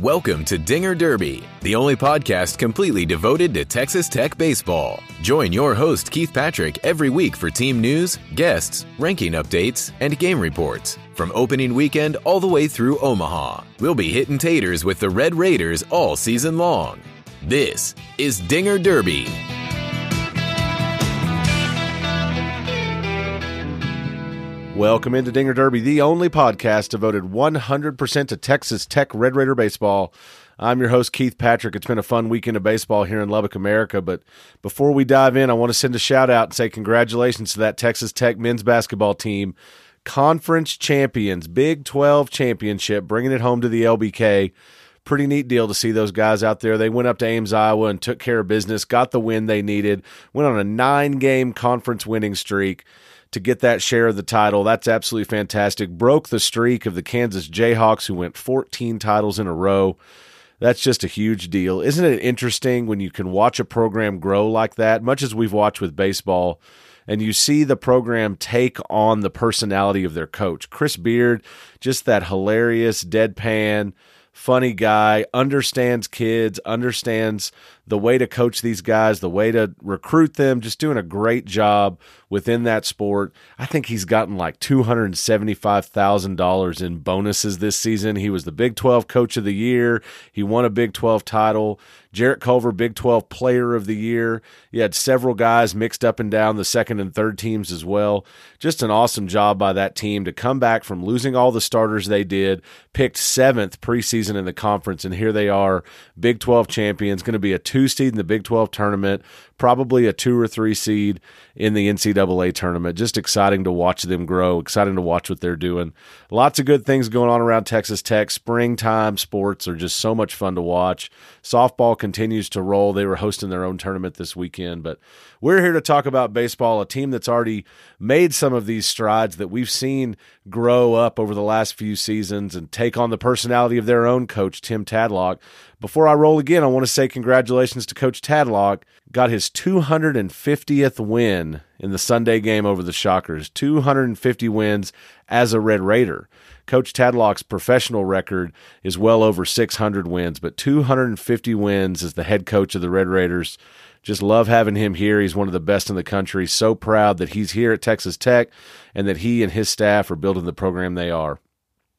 Welcome to Dinger Derby, the only podcast completely devoted to Texas Tech baseball. Join your host, Keith Patrick, every week for team news, guests, ranking updates, and game reports. From opening weekend all the way through Omaha, we'll be hitting taters with the Red Raiders all season long. This is Dinger Derby. Welcome into Dinger Derby, the only podcast devoted 100% to Texas Tech Red Raider baseball. I'm your host, Keith Patrick. It's been a fun weekend of baseball here in Lubbock, America. But before we dive in, I want to send a shout out and say congratulations to that Texas Tech men's basketball team. Conference champions, Big 12 championship, bringing it home to the LBK. Pretty neat deal to see those guys out there. They went up to Ames, Iowa, and took care of business, got the win they needed, went on a nine game conference winning streak to get that share of the title. That's absolutely fantastic. Broke the streak of the Kansas Jayhawks, who went 14 titles in a row. That's just a huge deal. Isn't it interesting when you can watch a program grow like that, much as we've watched with baseball, and you see the program take on the personality of their coach? Chris Beard, just that hilarious, deadpan, funny guy, understands kids, understands the way to coach these guys, the way to recruit them, just doing a great job within that sport. I think he's gotten like $275,000 in bonuses this season. He was the Big 12 Coach of the Year. He won a Big 12 title. Jarrett Culver, Big 12 Player of the Year. He had several guys mixed up and down the second and third teams as well. Just an awesome job by that team to come back from losing all the starters they did, picked seventh preseason in the conference, and here they are, Big 12 champions, going to be a two seed in the Big 12 tournament, probably a two or three seed in the NCAA tournament. Just exciting to watch them grow, exciting to watch what they're doing. Lots of good things going on around Texas Tech. Springtime sports are just so much fun to watch. Softball continues to roll. They were hosting their own tournament this weekend, but we're here to talk about baseball, a team that's already made some of these strides that we've seen grow up over the last few seasons and take on the personality of their own coach, Tim Tadlock. Before I roll again, I want to say congratulations to Coach Tadlock. Got his 250th win in the Sunday game over the Shockers. 250 wins as a Red Raider. Coach Tadlock's professional record is well over 600 wins, but 250 wins as the head coach of the Red Raiders. Just love having him here. He's one of the best in the country. So proud that he's here at Texas Tech and that he and his staff are building the program they are.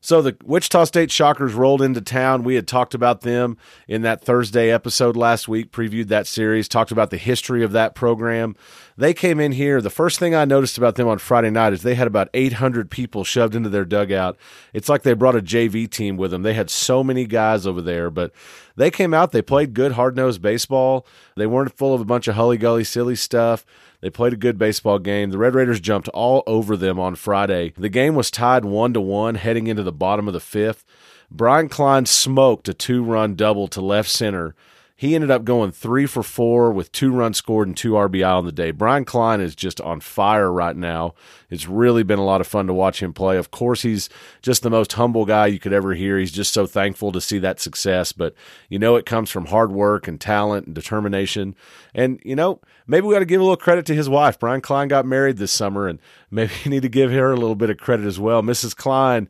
So the Wichita State Shockers rolled into town. We had talked about them in that Thursday episode last week, previewed that series, talked about the history of that program. They came in here. The first thing I noticed about them on Friday night is they had about 800 people shoved into their dugout. It's like they brought a JV team with them. They had so many guys over there, but they came out. They played good, hard nosed baseball. They weren't full of a bunch of hully gully, silly stuff. They played a good baseball game. The Red Raiders jumped all over them on Friday. The game was tied one to one heading into the bottom of the fifth. Brian Klein smoked a two run double to left center he ended up going three for four with two runs scored and two RBI on the day. Brian Klein is just on fire right now. It's really been a lot of fun to watch him play. Of course, he's just the most humble guy you could ever hear. He's just so thankful to see that success. But you know, it comes from hard work and talent and determination. And you know, maybe we got to give a little credit to his wife. Brian Klein got married this summer, and maybe you need to give her a little bit of credit as well. Mrs. Klein,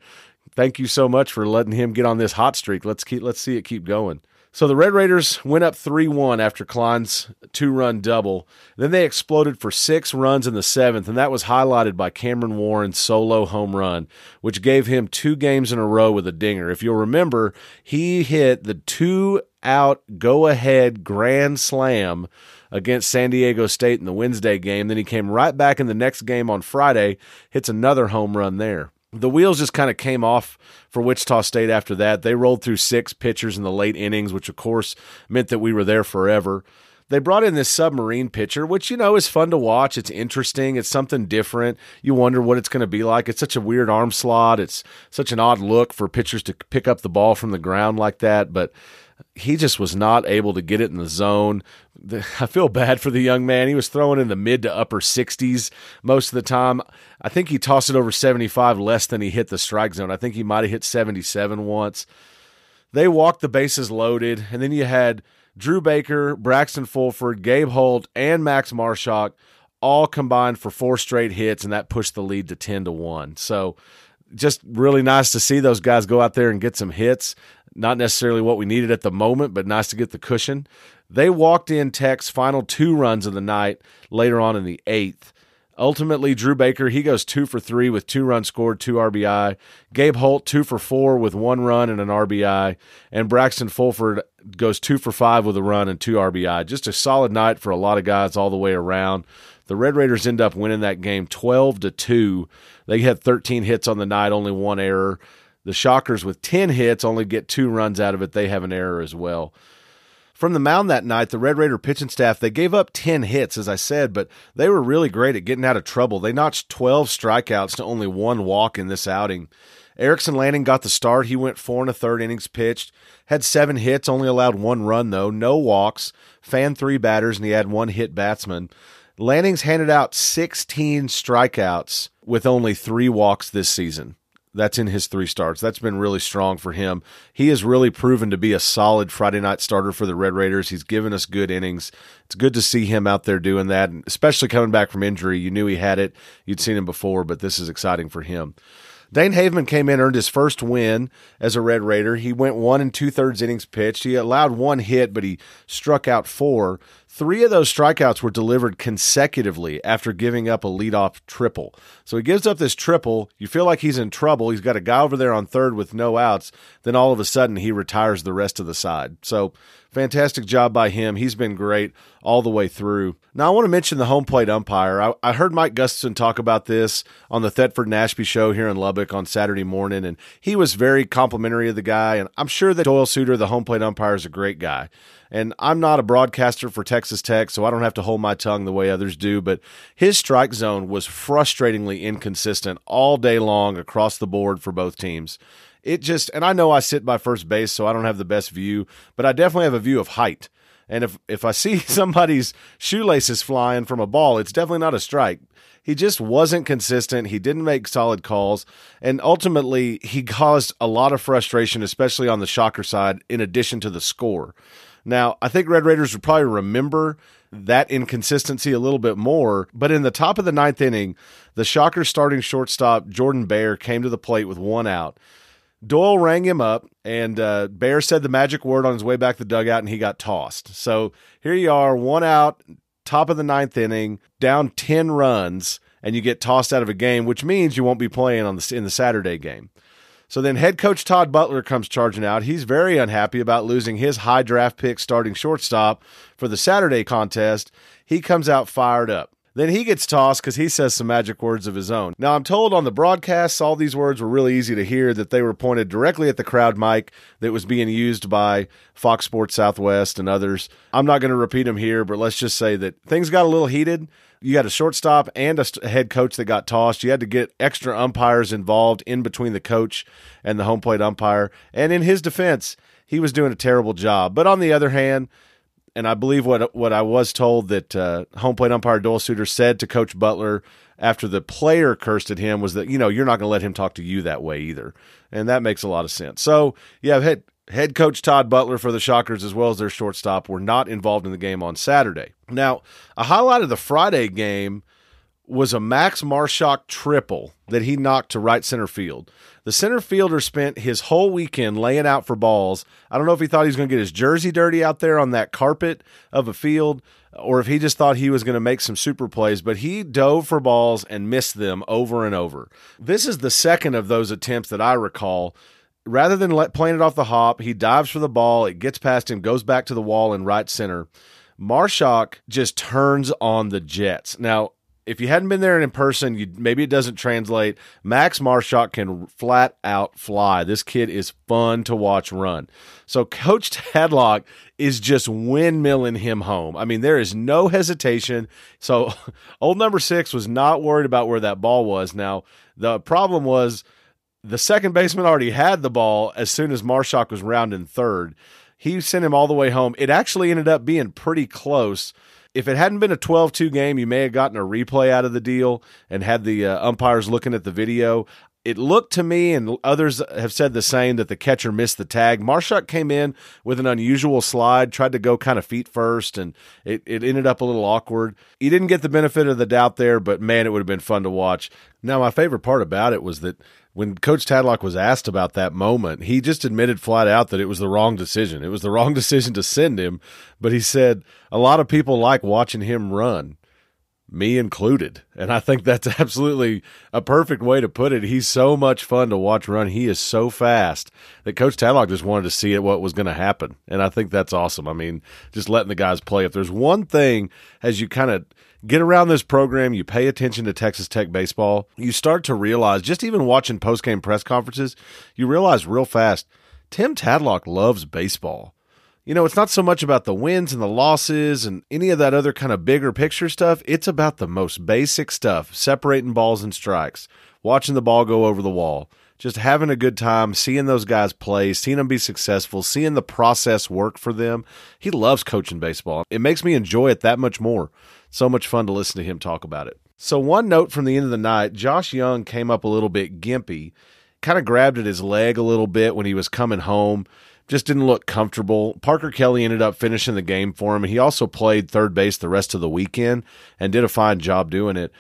thank you so much for letting him get on this hot streak. Let's keep let's see it keep going. So the Red Raiders went up 3 1 after Klein's two run double. Then they exploded for six runs in the seventh, and that was highlighted by Cameron Warren's solo home run, which gave him two games in a row with a dinger. If you'll remember, he hit the two out go ahead grand slam against San Diego State in the Wednesday game. Then he came right back in the next game on Friday, hits another home run there the wheels just kind of came off for Wichita State after that. They rolled through six pitchers in the late innings, which of course meant that we were there forever. They brought in this submarine pitcher, which, you know, is fun to watch. It's interesting. It's something different. You wonder what it's going to be like. It's such a weird arm slot. It's such an odd look for pitchers to pick up the ball from the ground like that. But he just was not able to get it in the zone. I feel bad for the young man. He was throwing in the mid to upper 60s most of the time. I think he tossed it over 75 less than he hit the strike zone. I think he might have hit 77 once. They walked the bases loaded, and then you had Drew Baker, Braxton Fulford, Gabe Holt, and Max Marshak all combined for four straight hits, and that pushed the lead to 10 to 1. So just really nice to see those guys go out there and get some hits Not necessarily what we needed at the moment, but nice to get the cushion. They walked in Tech's final two runs of the night later on in the eighth. Ultimately, Drew Baker, he goes two for three with two runs scored, two RBI. Gabe Holt, two for four with one run and an RBI. And Braxton Fulford goes two for five with a run and two RBI. Just a solid night for a lot of guys all the way around. The Red Raiders end up winning that game 12 to 2. They had 13 hits on the night, only one error. The Shockers, with 10 hits, only get two runs out of it. They have an error as well. From the mound that night, the Red Raider pitching staff, they gave up 10 hits, as I said, but they were really great at getting out of trouble. They notched 12 strikeouts to only one walk in this outing. Erickson Lanning got the start. He went four and a third innings pitched, had seven hits, only allowed one run, though, no walks, fanned three batters, and he had one hit batsman. Lanning's handed out 16 strikeouts with only three walks this season. That's in his three starts. That's been really strong for him. He has really proven to be a solid Friday night starter for the Red Raiders. He's given us good innings. It's good to see him out there doing that, especially coming back from injury. You knew he had it. You'd seen him before, but this is exciting for him. Dane Haveman came in, earned his first win as a Red Raider. He went one and two thirds innings pitched. He allowed one hit, but he struck out four. Three of those strikeouts were delivered consecutively after giving up a leadoff triple. So he gives up this triple. You feel like he's in trouble. He's got a guy over there on third with no outs. Then all of a sudden, he retires the rest of the side. So fantastic job by him. He's been great all the way through. Now, I want to mention the home plate umpire. I, I heard Mike Gustafson talk about this on the Thetford Nashby show here in Lubbock on Saturday morning, and he was very complimentary of the guy. And I'm sure that Doyle Suter, the home plate umpire, is a great guy. And I'm not a broadcaster for Texas Tech, so I don't have to hold my tongue the way others do. But his strike zone was frustratingly inconsistent all day long across the board for both teams. It just, and I know I sit by first base, so I don't have the best view, but I definitely have a view of height. And if, if I see somebody's shoelaces flying from a ball, it's definitely not a strike. He just wasn't consistent. He didn't make solid calls. And ultimately, he caused a lot of frustration, especially on the shocker side, in addition to the score. Now, I think Red Raiders would probably remember that inconsistency a little bit more. But in the top of the ninth inning, the Shocker starting shortstop, Jordan Bear, came to the plate with one out. Doyle rang him up, and uh, Bear said the magic word on his way back to the dugout, and he got tossed. So here you are, one out, top of the ninth inning, down 10 runs, and you get tossed out of a game, which means you won't be playing on the, in the Saturday game. So then head coach Todd Butler comes charging out. He's very unhappy about losing his high draft pick starting shortstop for the Saturday contest. He comes out fired up. Then he gets tossed because he says some magic words of his own. Now, I'm told on the broadcasts, all these words were really easy to hear, that they were pointed directly at the crowd mic that was being used by Fox Sports Southwest and others. I'm not going to repeat them here, but let's just say that things got a little heated. You got a shortstop and a head coach that got tossed. You had to get extra umpires involved in between the coach and the home plate umpire. And in his defense, he was doing a terrible job. But on the other hand, and I believe what what I was told that uh, home plate umpire Doyle Suter said to Coach Butler after the player cursed at him was that you know you're not going to let him talk to you that way either, and that makes a lot of sense. So yeah, head head coach Todd Butler for the Shockers as well as their shortstop were not involved in the game on Saturday. Now a highlight of the Friday game was a Max Marshak triple that he knocked to right center field. The center fielder spent his whole weekend laying out for balls. I don't know if he thought he was going to get his jersey dirty out there on that carpet of a field or if he just thought he was going to make some super plays, but he dove for balls and missed them over and over. This is the second of those attempts that I recall. Rather than let, playing it off the hop, he dives for the ball, it gets past him, goes back to the wall in right center. Marshak just turns on the Jets. Now, if you hadn't been there in person, you maybe it doesn't translate. Max Marshak can flat out fly. This kid is fun to watch run. So Coach Tadlock is just windmilling him home. I mean, there is no hesitation. So old number six was not worried about where that ball was. Now the problem was the second baseman already had the ball as soon as Marshak was rounding third. He sent him all the way home. It actually ended up being pretty close if it hadn't been a 12 2 game, you may have gotten a replay out of the deal and had the uh, umpires looking at the video. It looked to me, and others have said the same, that the catcher missed the tag. Marshak came in with an unusual slide, tried to go kind of feet first, and it, it ended up a little awkward. He didn't get the benefit of the doubt there, but man, it would have been fun to watch. Now, my favorite part about it was that when Coach Tadlock was asked about that moment, he just admitted flat out that it was the wrong decision. It was the wrong decision to send him, but he said a lot of people like watching him run me included. And I think that's absolutely a perfect way to put it. He's so much fun to watch run. He is so fast that Coach Tadlock just wanted to see what was going to happen. And I think that's awesome. I mean, just letting the guys play. If there's one thing as you kind of get around this program, you pay attention to Texas Tech baseball, you start to realize, just even watching post game press conferences, you realize real fast Tim Tadlock loves baseball you know, it's not so much about the wins and the losses and any of that other kind of bigger picture stuff. It's about the most basic stuff separating balls and strikes, watching the ball go over the wall, just having a good time, seeing those guys play, seeing them be successful, seeing the process work for them. He loves coaching baseball. It makes me enjoy it that much more. So much fun to listen to him talk about it. So, one note from the end of the night Josh Young came up a little bit gimpy, kind of grabbed at his leg a little bit when he was coming home just didn't look comfortable. Parker Kelly ended up finishing the game for him. He also played third base the rest of the weekend and did a fine job doing it.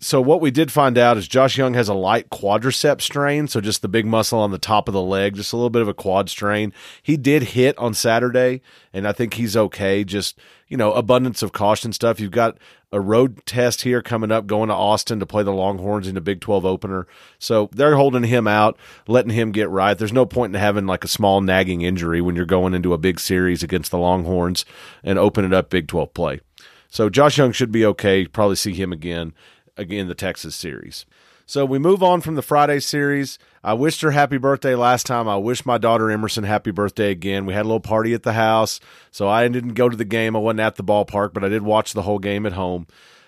So what we did find out is Josh Young has a light quadricep strain, so just the big muscle on the top of the leg, just a little bit of a quad strain. He did hit on Saturday, and I think he's okay. Just you know, abundance of caution stuff. You've got a road test here coming up, going to Austin to play the Longhorns in the Big 12 opener. So they're holding him out, letting him get right. There's no point in having like a small nagging injury when you're going into a big series against the Longhorns and opening up Big 12 play. So Josh Young should be okay. Probably see him again again the Texas series. So we move on from the Friday series. I wished her happy birthday last time. I wish my daughter Emerson happy birthday again. We had a little party at the house, so I didn't go to the game. I wasn't at the ballpark, but I did watch the whole game at home.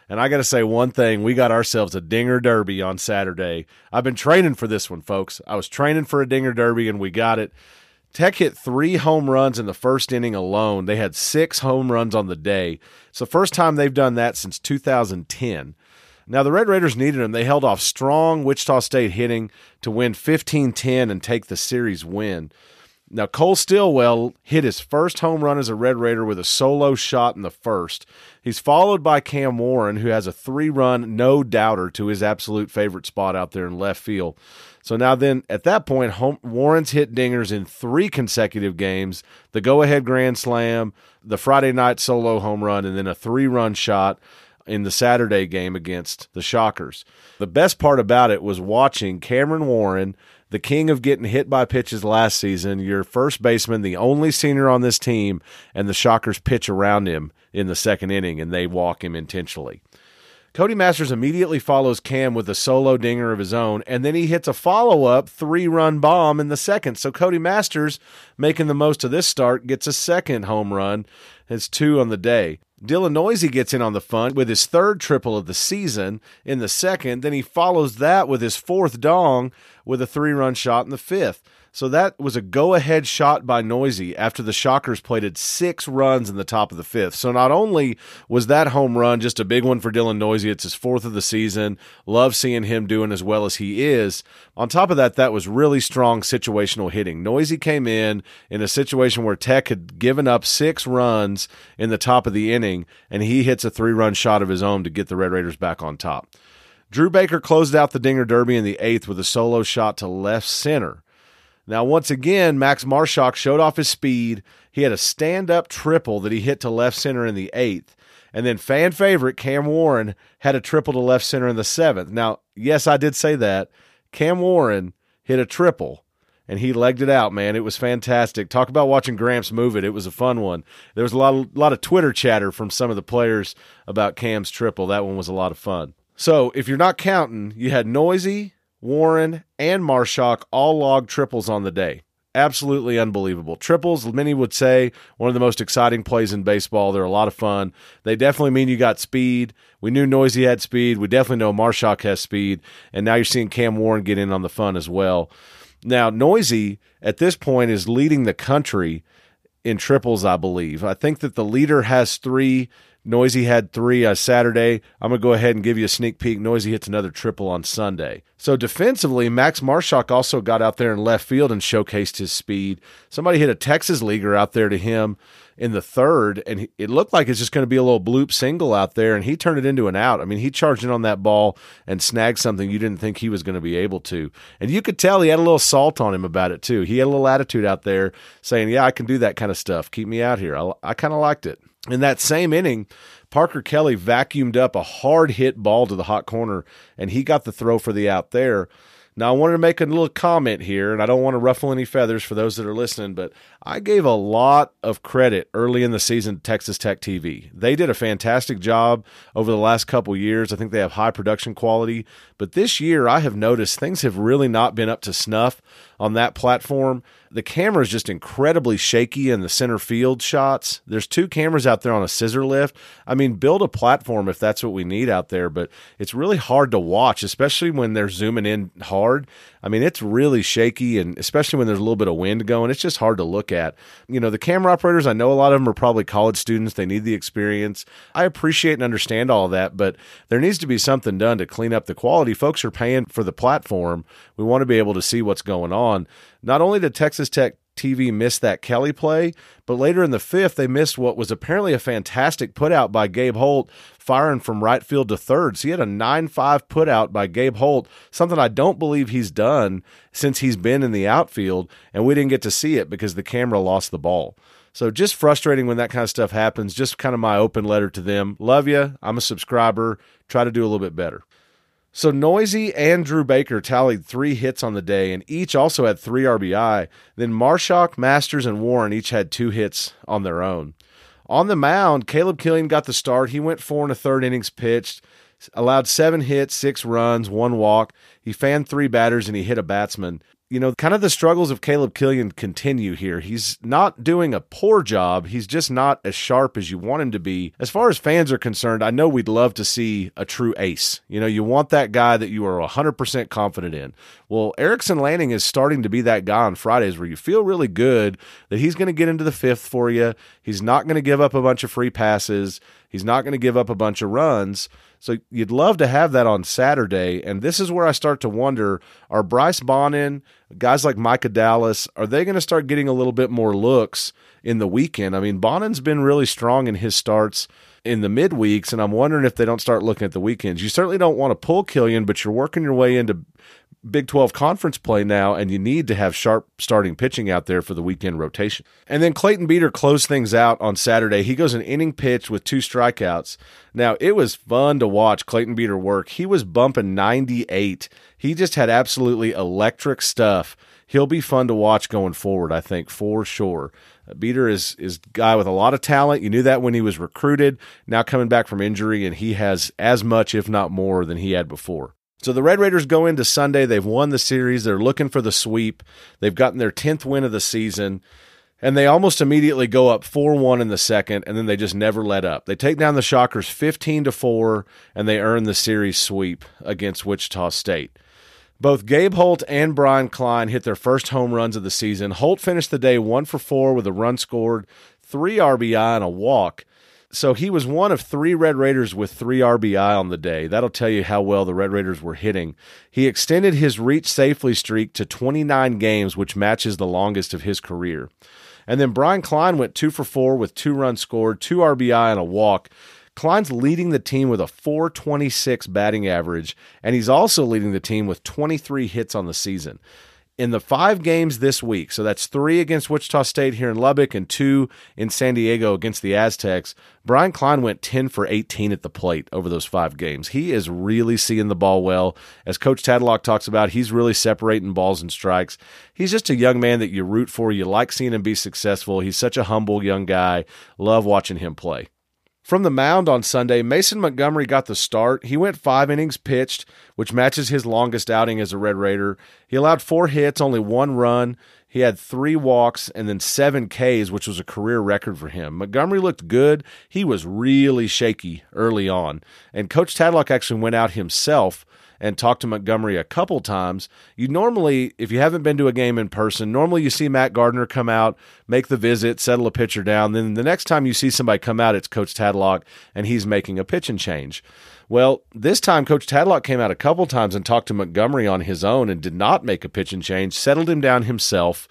And I got to say one thing, we got ourselves a dinger derby on Saturday. I've been training for this one, folks. I was training for a dinger derby and we got it. Tech hit three home runs in the first inning alone. They had six home runs on the day. It's the first time they've done that since 2010. Now, the Red Raiders needed him. They held off strong Wichita State hitting to win 15 10 and take the series win. Now, Cole Stillwell hit his first home run as a Red Raider with a solo shot in the first. He's followed by Cam Warren, who has a three run no doubter to his absolute favorite spot out there in left field. So now, then, at that point, home, Warren's hit dingers in three consecutive games the go ahead grand slam, the Friday night solo home run, and then a three run shot in the Saturday game against the Shockers. The best part about it was watching Cameron Warren, the king of getting hit by pitches last season, your first baseman, the only senior on this team, and the Shockers pitch around him in the second inning and they walk him intentionally. Cody Masters immediately follows Cam with a solo dinger of his own, and then he hits a follow up three run bomb in the second. So Cody Masters, making the most of this start, gets a second home run. It's two on the day. Dylan Neuse gets in on the fun with his third triple of the season in the second. Then he follows that with his fourth dong with a three run shot in the fifth. So that was a go ahead shot by Neuse after the Shockers plated six runs in the top of the fifth. So not only was that home run just a big one for Dylan Neuse, it's his fourth of the season. Love seeing him doing as well as he is. On top of that, that was really strong situational hitting. Neuse came in in a situation where Tech had given up six runs in the top of the inning, and he hits a three run shot of his own to get the Red Raiders back on top. Drew Baker closed out the Dinger Derby in the eighth with a solo shot to left center. Now, once again, Max Marshak showed off his speed. He had a stand up triple that he hit to left center in the eighth. And then fan favorite Cam Warren had a triple to left center in the seventh. Now, yes, I did say that. Cam Warren hit a triple and he legged it out, man. It was fantastic. Talk about watching Gramps move it. It was a fun one. There was a lot of, lot of Twitter chatter from some of the players about Cam's triple. That one was a lot of fun. So if you're not counting, you had Neuse, Warren, and Marshak all logged triples on the day. Absolutely unbelievable. Triples, many would say, one of the most exciting plays in baseball. They're a lot of fun. They definitely mean you got speed. We knew Neuse had speed. We definitely know Marshak has speed. And now you're seeing Cam Warren get in on the fun as well. Now, Neuse at this point, is leading the country in triples, I believe. I think that the leader has three Neuse had three on Saturday. I'm going to go ahead and give you a sneak peek. Neuse hits another triple on Sunday. So defensively, Max Marshak also got out there in left field and showcased his speed. Somebody hit a Texas leaguer out there to him in the third, and it looked like it's just going to be a little bloop single out there, and he turned it into an out. I mean, he charged in on that ball and snagged something you didn't think he was going to be able to. And you could tell he had a little salt on him about it, too. He had a little attitude out there saying, Yeah, I can do that kind of stuff. Keep me out here. I, I kind of liked it. In that same inning, Parker Kelly vacuumed up a hard hit ball to the hot corner, and he got the throw for the out there. Now, I wanted to make a little comment here, and I don't want to ruffle any feathers for those that are listening, but I gave a lot of credit early in the season to Texas Tech TV. They did a fantastic job over the last couple years. I think they have high production quality, but this year I have noticed things have really not been up to snuff on that platform. The camera is just incredibly shaky in the center field shots. There's two cameras out there on a scissor lift. I mean, build a platform if that's what we need out there, but it's really hard to watch, especially when they're zooming in hard. I mean, it's really shaky, and especially when there's a little bit of wind going, it's just hard to look at. You know, the camera operators, I know a lot of them are probably college students. They need the experience. I appreciate and understand all that, but there needs to be something done to clean up the quality. Folks are paying for the platform. We want to be able to see what's going on. Not only did Texas Tech TV missed that Kelly play, but later in the fifth, they missed what was apparently a fantastic putout by Gabe Holt, firing from right field to third. So he had a 9 5 putout by Gabe Holt, something I don't believe he's done since he's been in the outfield, and we didn't get to see it because the camera lost the ball. So just frustrating when that kind of stuff happens. Just kind of my open letter to them. Love you. I'm a subscriber. Try to do a little bit better. So Neuse and Drew Baker tallied three hits on the day, and each also had three RBI. Then Marshak, Masters, and Warren each had two hits on their own. On the mound, Caleb Killian got the start. He went four and a third innings pitched, allowed seven hits, six runs, one walk. He fanned three batters and he hit a batsman you know, kind of the struggles of Caleb Killian continue here. He's not doing a poor job. He's just not as sharp as you want him to be. As far as fans are concerned, I know we'd love to see a true ace. You know, you want that guy that you are 100% confident in. Well, Erickson Lanning is starting to be that guy on Fridays where you feel really good that he's going to get into the fifth for you. He's not going to give up a bunch of free passes. He's not going to give up a bunch of runs. So you'd love to have that on Saturday. And this is where I start to wonder are Bryce Bonnin, guys like Micah Dallas, are they going to start getting a little bit more looks in the weekend? I mean, Bonnin's been really strong in his starts in the midweeks, and I'm wondering if they don't start looking at the weekends. You certainly don't want to pull Killian, but you're working your way into Big 12 conference play now, and you need to have sharp starting pitching out there for the weekend rotation. And then Clayton Beeter closed things out on Saturday. He goes an inning pitch with two strikeouts. Now, it was fun to watch Clayton Beeter work. He was bumping 98. He just had absolutely electric stuff. He'll be fun to watch going forward, I think, for sure. Beeter is is a guy with a lot of talent. You knew that when he was recruited. Now coming back from injury, and he has as much, if not more, than he had before. So the Red Raiders go into Sunday. They've won the series. They're looking for the sweep. They've gotten their 10th win of the season. And they almost immediately go up 4 1 in the second, and then they just never let up. They take down the Shockers 15 to 4, and they earn the series sweep against Wichita State. Both Gabe Holt and Brian Klein hit their first home runs of the season. Holt finished the day 1 for 4 with a run scored, 3 RBI, and a walk. So he was one of three Red Raiders with three RBI on the day. That'll tell you how well the Red Raiders were hitting. He extended his reach safely streak to 29 games, which matches the longest of his career. And then Brian Klein went two for four with two runs scored, two RBI, and a walk. Klein's leading the team with a 426 batting average, and he's also leading the team with 23 hits on the season in the five games this week, so that's three against Wichita State here in Lubbock and two in San Diego against the Aztecs, Brian Klein went 10 for 18 at the plate over those five games. He is really seeing the ball well. As Coach Tadlock talks about, he's really separating balls and strikes. He's just a young man that you root for. You like seeing him be successful. He's such a humble young guy. Love watching him play. From the mound on Sunday, Mason Montgomery got the start. He went five innings pitched, which matches his longest outing as a Red Raider. He allowed four hits, only one run. He had three walks and then seven Ks, which was a career record for him. Montgomery looked good. He was really shaky early on. And Coach Tadlock actually went out himself and talked to Montgomery a couple times. You normally, if you haven't been to a game in person, normally you see Matt Gardner come out, make the visit, settle a pitcher down. Then the next time you see somebody come out, it's Coach Tadlock, and he's making a pitching change. Well, this time Coach Tadlock came out a couple times and talked to Montgomery on his own and did not make a pitching change, settled him down himself.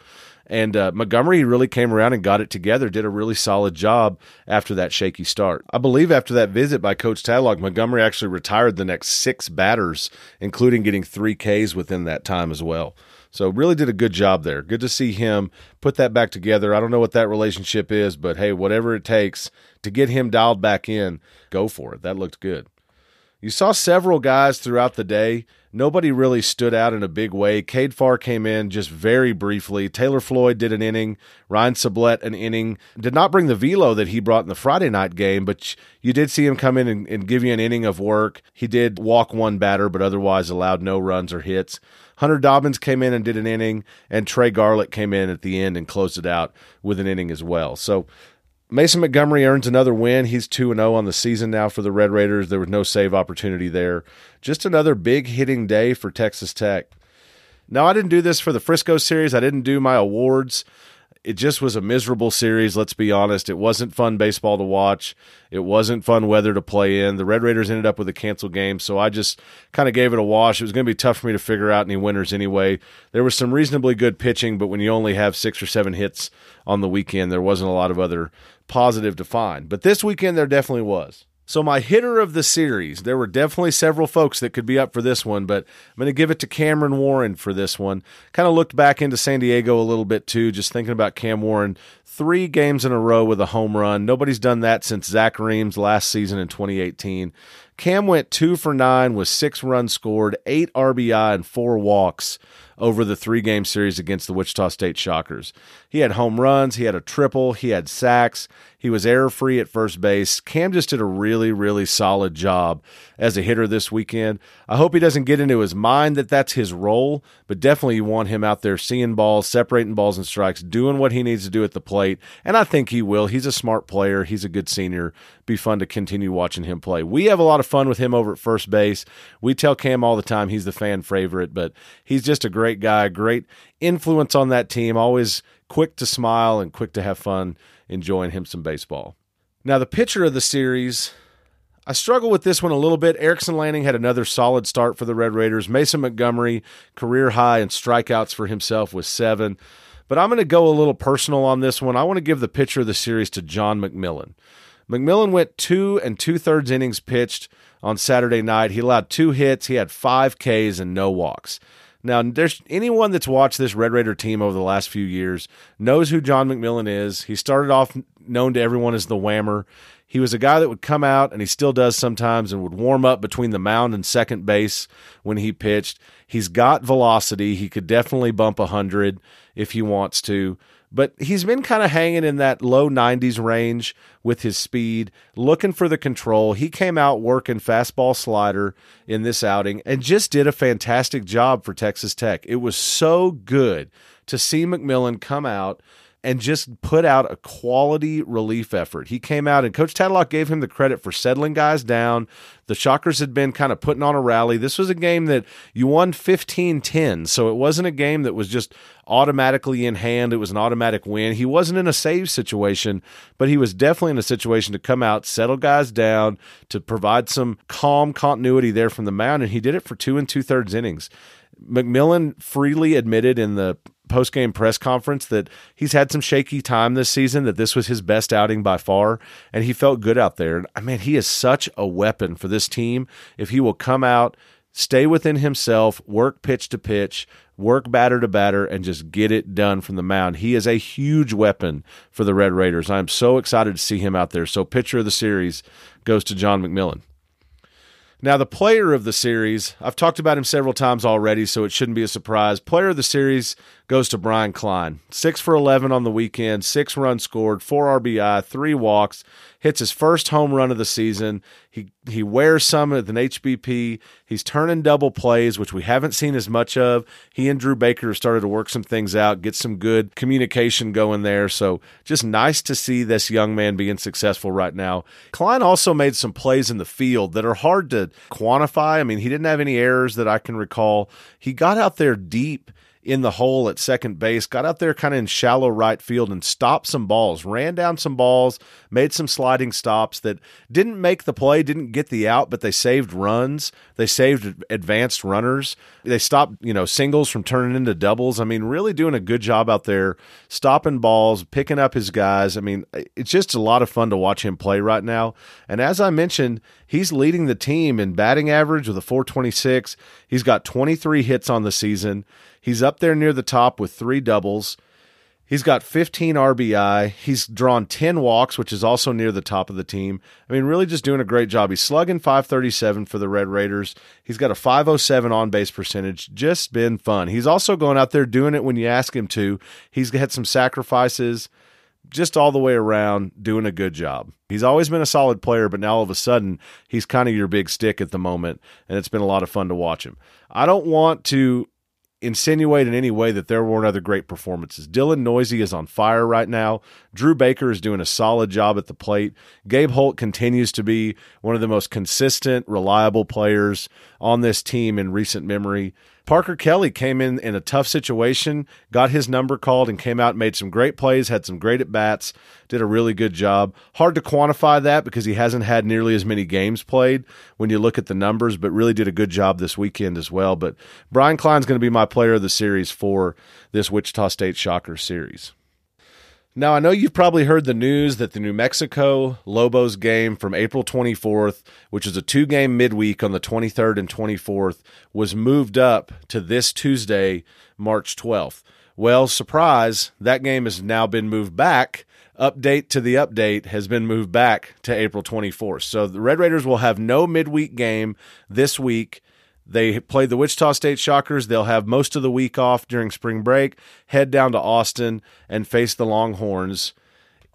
And uh, Montgomery really came around and got it together, did a really solid job after that shaky start. I believe after that visit by Coach Tadlock, Montgomery actually retired the next six batters, including getting three Ks within that time as well. So really did a good job there. Good to see him put that back together. I don't know what that relationship is, but hey, whatever it takes to get him dialed back in, go for it. That looked good. You saw several guys throughout the day Nobody really stood out in a big way. Cade Farr came in just very briefly. Taylor Floyd did an inning. Ryan Sublette an inning. Did not bring the velo that he brought in the Friday night game, but you did see him come in and, and give you an inning of work. He did walk one batter, but otherwise allowed no runs or hits. Hunter Dobbins came in and did an inning, and Trey Garlick came in at the end and closed it out with an inning as well. So Mason Montgomery earns another win. He's 2 0 on the season now for the Red Raiders. There was no save opportunity there. Just another big hitting day for Texas Tech. Now, I didn't do this for the Frisco series. I didn't do my awards it just was a miserable series. Let's be honest. It wasn't fun baseball to watch. It wasn't fun weather to play in. The Red Raiders ended up with a canceled game, so I just kind of gave it a wash. It was going to be tough for me to figure out any winners anyway. There was some reasonably good pitching, but when you only have six or seven hits on the weekend, there wasn't a lot of other positive to find. But this weekend, there definitely was. So, my hitter of the series, there were definitely several folks that could be up for this one, but I'm going to give it to Cameron Warren for this one. Kind of looked back into San Diego a little bit too, just thinking about Cam Warren. Three games in a row with a home run. Nobody's done that since Zach Rheams last season in 2018. Cam went two for nine with six runs scored, eight RBI, and four walks over the three game series against the Wichita State Shockers. He had home runs, he had a triple, he had sacks, he was error free at first base. Cam just did a really, really solid job as a hitter this weekend. I hope he doesn't get into his mind that that's his role, but definitely you want him out there seeing balls, separating balls and strikes, doing what he needs to do at the plate. And I think he will. He's a smart player, he's a good senior. Be fun to continue watching him play. We have a lot of fun with him over at first base. We tell Cam all the time he's the fan favorite, but he's just a great guy, great influence on that team, always quick to smile and quick to have fun enjoying him some baseball. Now, the pitcher of the series, I struggle with this one a little bit. Erickson Lanning had another solid start for the Red Raiders. Mason Montgomery, career high in strikeouts for himself with seven. But I'm going to go a little personal on this one. I want to give the pitcher of the series to John McMillan. McMillan went two and two thirds innings pitched on Saturday night. He allowed two hits. He had five Ks and no walks. Now, there's anyone that's watched this Red Raider team over the last few years knows who John McMillan is. He started off known to everyone as the Whammer. He was a guy that would come out, and he still does sometimes, and would warm up between the mound and second base when he pitched. He's got velocity. He could definitely bump 100 if he wants to but he's been kind of hanging in that low 90s range with his speed, looking for the control. He came out working fastball slider in this outing and just did a fantastic job for Texas Tech. It was so good to see McMillan come out and just put out a quality relief effort. He came out and Coach Tadlock gave him the credit for settling guys down. The Shockers had been kind of putting on a rally. This was a game that you won 15 10, so it wasn't a game that was just automatically in hand. It was an automatic win. He wasn't in a save situation, but he was definitely in a situation to come out, settle guys down, to provide some calm continuity there from the mound, and he did it for two and two thirds innings. McMillan freely admitted in the post game press conference that he's had some shaky time this season, that this was his best outing by far, and he felt good out there. I mean, he is such a weapon for this team. If he will come out, stay within himself, work pitch to pitch, work batter to batter, and just get it done from the mound, he is a huge weapon for the Red Raiders. I'm so excited to see him out there. So, pitcher of the series goes to John McMillan. Now, the player of the series, I've talked about him several times already, so it shouldn't be a surprise. Player of the series goes to Brian Klein. Six for 11 on the weekend, six runs scored, four RBI, three walks, hits his first home run of the season. He he wears some at an HBP. He's turning double plays, which we haven't seen as much of. He and Drew Baker started to work some things out, get some good communication going there. So just nice to see this young man being successful right now. Klein also made some plays in the field that are hard to quantify. I mean, he didn't have any errors that I can recall. He got out there deep in the hole at second base, got out there kind of in shallow right field and stopped some balls, ran down some balls, made some sliding stops that didn't make the play, didn't get the out, but they saved runs. They saved advanced runners. They stopped, you know, singles from turning into doubles. I mean, really doing a good job out there, stopping balls, picking up his guys. I mean, it's just a lot of fun to watch him play right now. And as I mentioned, he's leading the team in batting average with a 426. He's got 23 hits on the season. He's up there near the top with three doubles. He's got 15 RBI. He's drawn 10 walks, which is also near the top of the team. I mean, really just doing a great job. He's slugging 537 for the Red Raiders. He's got a 507 on base percentage. Just been fun. He's also going out there doing it when you ask him to. He's had some sacrifices just all the way around doing a good job. He's always been a solid player, but now all of a sudden he's kind of your big stick at the moment, and it's been a lot of fun to watch him. I don't want to insinuate in any way that there weren't other great performances. Dylan Neuse is on fire right now. Drew Baker is doing a solid job at the plate. Gabe Holt continues to be one of the most consistent, reliable players on this team in recent memory. Parker Kelly came in in a tough situation, got his number called, and came out, made some great plays, had some great at bats, did a really good job. Hard to quantify that because he hasn't had nearly as many games played when you look at the numbers, but really did a good job this weekend as well. But Brian Klein's going to be my player of the series for this Wichita State Shocker series. Now, I know you've probably heard the news that the New Mexico Lobos game from April 24th, which is a two game midweek on the 23rd and 24th, was moved up to this Tuesday, March 12th. Well, surprise, that game has now been moved back. Update to the update has been moved back to April 24th. So the Red Raiders will have no midweek game this week. They play the Wichita State Shockers. They'll have most of the week off during spring break, head down to Austin and face the Longhorns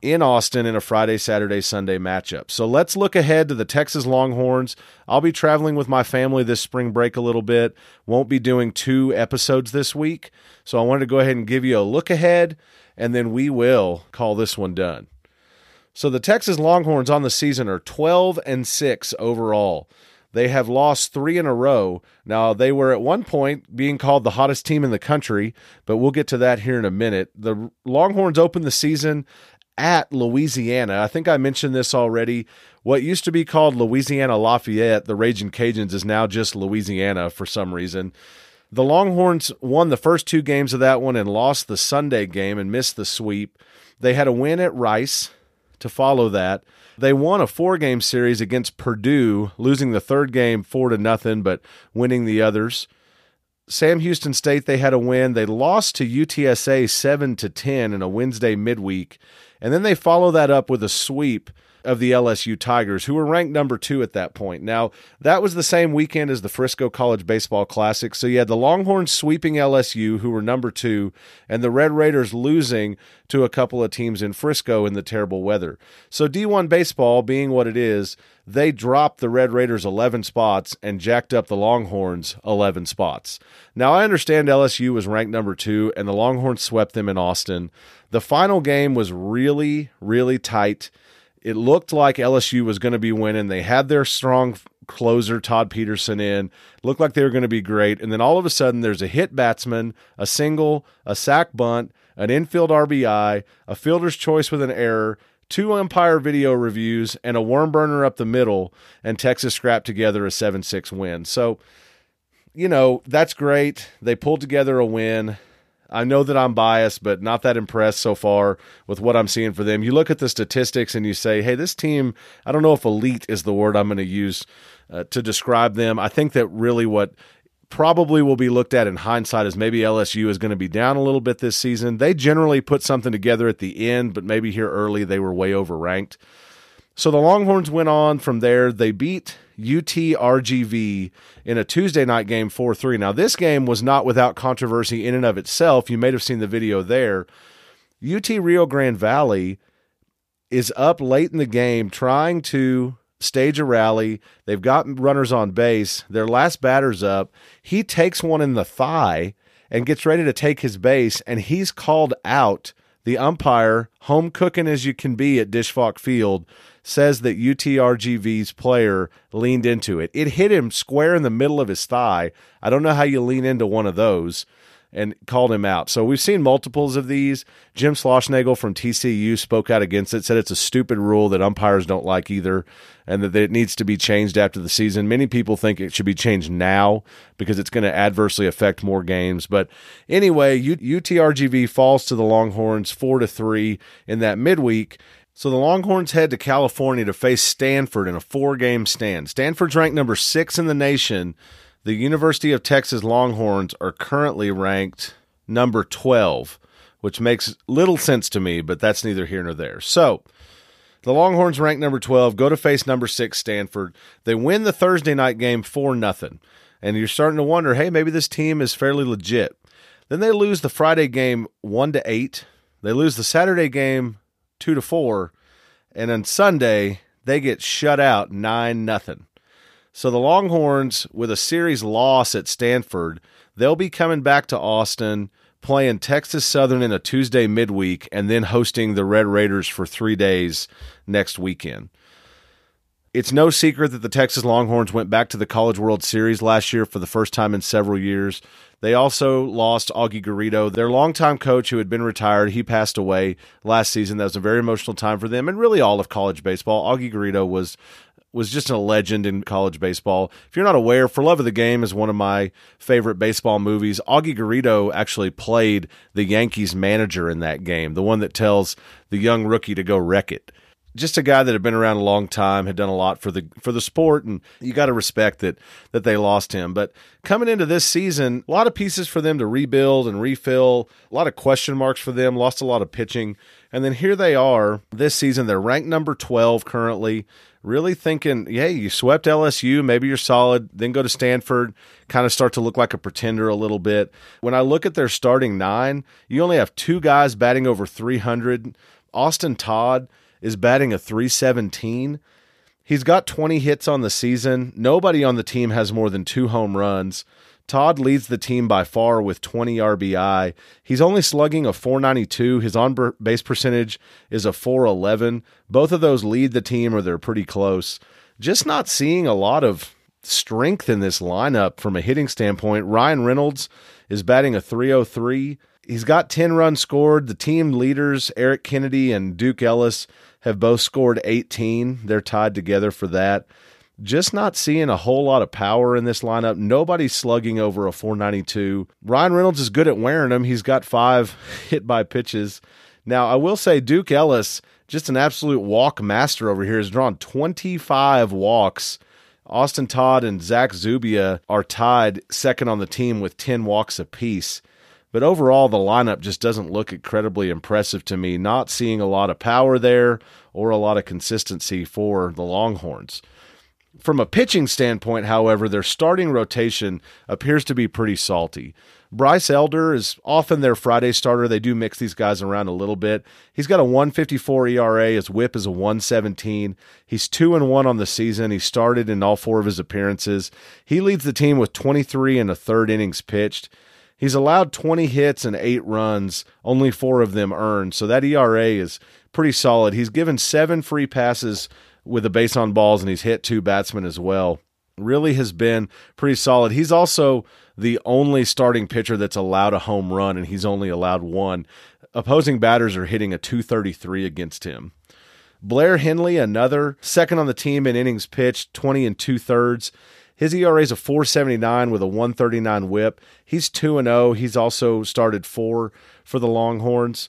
in Austin in a Friday, Saturday, Sunday matchup. So let's look ahead to the Texas Longhorns. I'll be traveling with my family this spring break a little bit. Won't be doing two episodes this week. So I wanted to go ahead and give you a look ahead, and then we will call this one done. So the Texas Longhorns on the season are 12 and 6 overall. They have lost three in a row. Now, they were at one point being called the hottest team in the country, but we'll get to that here in a minute. The Longhorns opened the season at Louisiana. I think I mentioned this already. What used to be called Louisiana Lafayette, the Raging Cajuns, is now just Louisiana for some reason. The Longhorns won the first two games of that one and lost the Sunday game and missed the sweep. They had a win at Rice to follow that. They won a four game series against Purdue, losing the third game four to nothing, but winning the others. Sam Houston State, they had a win. They lost to UTSA seven to ten in a Wednesday midweek. And then they follow that up with a sweep of the LSU Tigers, who were ranked number two at that point. Now, that was the same weekend as the Frisco College Baseball Classic. So you had the Longhorns sweeping LSU, who were number two, and the Red Raiders losing to a couple of teams in Frisco in the terrible weather. So D1 baseball, being what it is, they dropped the Red Raiders 11 spots and jacked up the Longhorns 11 spots. Now, I understand LSU was ranked number two, and the Longhorns swept them in Austin. The final game was really, really tight. It looked like LSU was going to be winning. They had their strong closer, Todd Peterson, in. looked like they were going to be great. And then all of a sudden, there's a hit batsman, a single, a sack bunt, an infield RBI, a fielder's choice with an error, two umpire video reviews, and a worm burner up the middle. And Texas scrapped together a 7 6 win. So, you know, that's great. They pulled together a win. I know that I'm biased, but not that impressed so far with what I'm seeing for them. You look at the statistics and you say, hey, this team, I don't know if elite is the word I'm going to use uh, to describe them. I think that really what probably will be looked at in hindsight is maybe LSU is going to be down a little bit this season. They generally put something together at the end, but maybe here early they were way overranked. So the Longhorns went on from there. They beat UT-RGV in a Tuesday night game 4-3. Now this game was not without controversy in and of itself. You may have seen the video there. UT Rio Grande Valley is up late in the game trying to stage a rally. They've got runners on base. Their last batter's up. He takes one in the thigh and gets ready to take his base, and he's called out. The umpire, home cooking as you can be at Disch Falk Field, says that UTRGV's player leaned into it. It hit him square in the middle of his thigh. I don't know how you lean into one of those and called him out. So we've seen multiples of these. Jim Schlossnagle from TCU spoke out against it, said it's a stupid rule that umpires don't like either, and that it needs to be changed after the season. Many people think it should be changed now because it's going to adversely affect more games. But anyway, UTRGV falls to the Longhorns four to three in that midweek. So the Longhorns head to California to face Stanford in a four game stand. Stanford's ranked number six in the nation the University of Texas Longhorns are currently ranked number 12, which makes little sense to me, but that's neither here nor there. So, the Longhorns rank number 12, go to face number 6 Stanford. They win the Thursday night game 4 nothing. And you're starting to wonder, hey, maybe this team is fairly legit. Then they lose the Friday game 1 to 8. They lose the Saturday game 2 to 4, and on Sunday they get shut out 9 nothing. So the Longhorns, with a series loss at Stanford, they'll be coming back to Austin, playing Texas Southern in a Tuesday midweek, and then hosting the Red Raiders for three days next weekend. It's no secret that the Texas Longhorns went back to the College World Series last year for the first time in several years. They also lost Augie Garrido, their longtime coach who had been retired. He passed away last season. That was a very emotional time for them and really all of college baseball. Augie Garrido was was just a legend in college baseball. If you're not aware, For Love of the Game is one of my favorite baseball movies. Augie Garrido actually played the Yankees manager in that game, the one that tells the young rookie to go wreck it. Just a guy that had been around a long time, had done a lot for the for the sport, and you got to respect that that they lost him. But coming into this season, a lot of pieces for them to rebuild and refill. A lot of question marks for them. Lost a lot of pitching, and then here they are this season. They're ranked number twelve currently really thinking, hey, you swept LSU, maybe you're solid, then go to Stanford, kind of start to look like a pretender a little bit. When I look at their starting nine, you only have two guys batting over 300. Austin Todd is batting a 317. He's got 20 hits on the season. Nobody on the team has more than two home runs. Todd leads the team by far with 20 RBI. He's only slugging a 492. His on base percentage is a 411. Both of those lead the team or they're pretty close. Just not seeing a lot of strength in this lineup from a hitting standpoint. Ryan Reynolds is batting a 303. He's got 10 runs scored. The team leaders, Eric Kennedy and Duke Ellis, have both scored 18. They're tied together for that just not seeing a whole lot of power in this lineup. Nobody's slugging over a 492. Ryan Reynolds is good at wearing them. He's got five hit by pitches. Now, I will say Duke Ellis, just an absolute walk master over here, has drawn 25 walks. Austin Todd and Zach Zubia are tied second on the team with 10 walks apiece. But overall, the lineup just doesn't look incredibly impressive to me. Not seeing a lot of power there or a lot of consistency for the Longhorns. From a pitching standpoint, however, their starting rotation appears to be pretty salty. Bryce Elder is often their Friday starter. They do mix these guys around a little bit. He's got a 154 ERA. His whip is a 117. He's 2 and 1 on the season. He started in all four of his appearances. He leads the team with 23 and a third innings pitched. He's allowed 20 hits and 8 runs, only 4 of them earned. So that ERA is pretty solid. He's given 7 free passes with a base on balls, and he's hit two batsmen as well. Really has been pretty solid. He's also the only starting pitcher that's allowed a home run, and he's only allowed one. Opposing batters are hitting a 233 against him. Blair Henley, another second on the team in innings pitched, 20 and two thirds. His ERA is a 479 with a 139 whip. He's 2 and 0. He's also started four for the Longhorns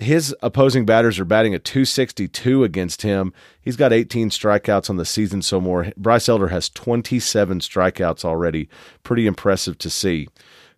his opposing batters are batting a 262 against him. He's got 18 strikeouts on the season so more. Bryce Elder has 27 strikeouts already. Pretty impressive to see.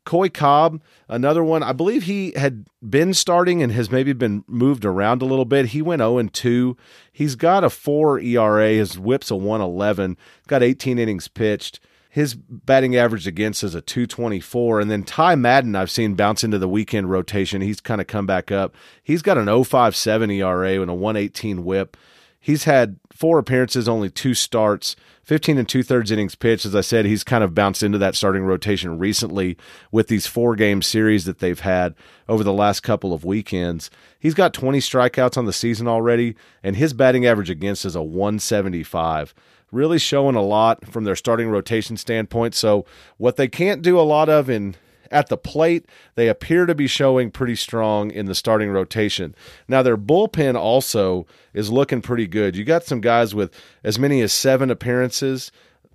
Coy Cobb, another one. I believe he had been starting and has maybe been moved around a little bit. He went 0 2. He's got a 4 ERA. His whip's a 111. Got 18 innings pitched. His batting average against is a 224. And then Ty Madden, I've seen bounce into the weekend rotation. He's kind of come back up. He's got an 057 ERA and a 118 whip. He's had four appearances, only two starts, 15 and two thirds innings pitched. As I said, he's kind of bounced into that starting rotation recently with these four game series that they've had over the last couple of weekends. He's got 20 strikeouts on the season already, and his batting average against is a 175 really showing a lot from their starting rotation standpoint. So, what they can't do a lot of in at the plate, they appear to be showing pretty strong in the starting rotation. Now, their bullpen also is looking pretty good. You got some guys with as many as seven appearances,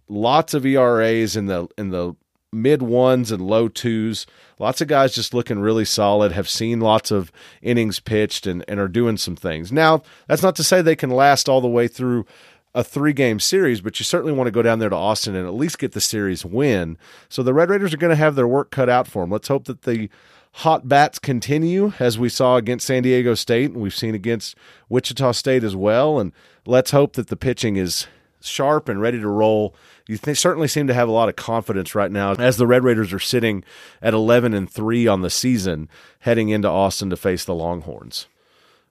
lots of ERAs in the in the mid ones and low twos. Lots of guys just looking really solid, have seen lots of innings pitched and, and are doing some things. Now, that's not to say they can last all the way through a three game series, but you certainly want to go down there to Austin and at least get the series win. So the Red Raiders are going to have their work cut out for them. Let's hope that the hot bats continue as we saw against San Diego State and we've seen against Wichita State as well. And let's hope that the pitching is sharp and ready to roll. You th- certainly seem to have a lot of confidence right now as the Red Raiders are sitting at 11 and 3 on the season heading into Austin to face the Longhorns.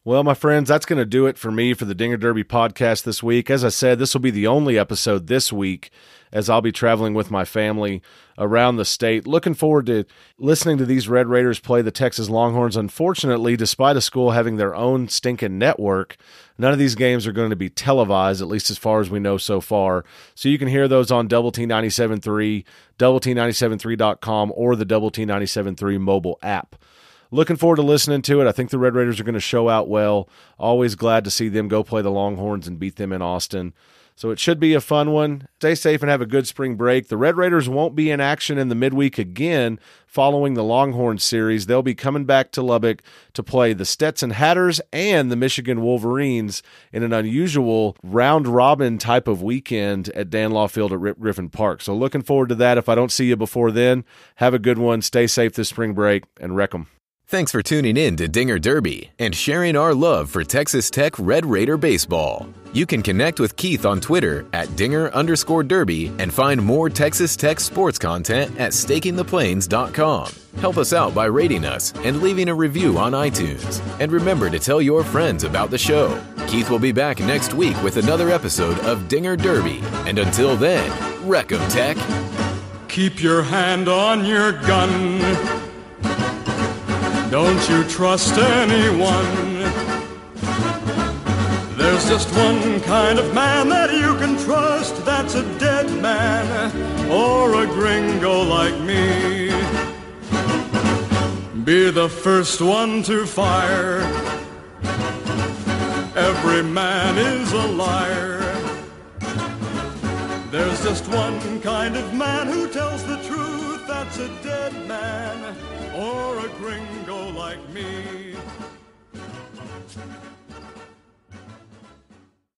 Well, my friends, that's going to do it for me for the Dinger Derby podcast this week. As I said, this will be the only episode this week as I'll be traveling with my family around the state. Looking forward to listening to these Red Raiders play the Texas Longhorns. Unfortunately, despite a school having their own stinking network, none of these games are going to be televised, at least as far as we know so far. So you can hear those on Double T 97.3, Double T973.com, or the Double T 97.3 mobile app looking forward to listening to it. I think the Red Raiders are going to show out well. Always glad to see them go play the Longhorns and beat them in Austin. So it should be a fun one. Stay safe and have a good spring break. The Red Raiders won't be in action in the midweek again following the Longhorn series. They'll be coming back to Lubbock to play the Stetson Hatters and the Michigan Wolverines in an unusual round robin type of weekend at Dan Law Field at Griffin Park. So looking forward to that. If I don't see you before then, have a good one. Stay safe this spring break and wreck 'em. Thanks for tuning in to Dinger Derby and sharing our love for Texas Tech Red Raider baseball. You can connect with Keith on Twitter at Dinger underscore Derby and find more Texas Tech sports content at stakingtheplains.com. Help us out by rating us and leaving a review on iTunes. And remember to tell your friends about the show. Keith will be back next week with another episode of Dinger Derby. And until then, wreck 'em, Tech. Keep your hand on your gun. Don't you trust anyone. There's just one kind of man that you can trust. That's a dead man or a gringo like me. Be the first one to fire. Every man is a liar. There's just one kind of man who tells the truth. That's a dead man or a gringo like me.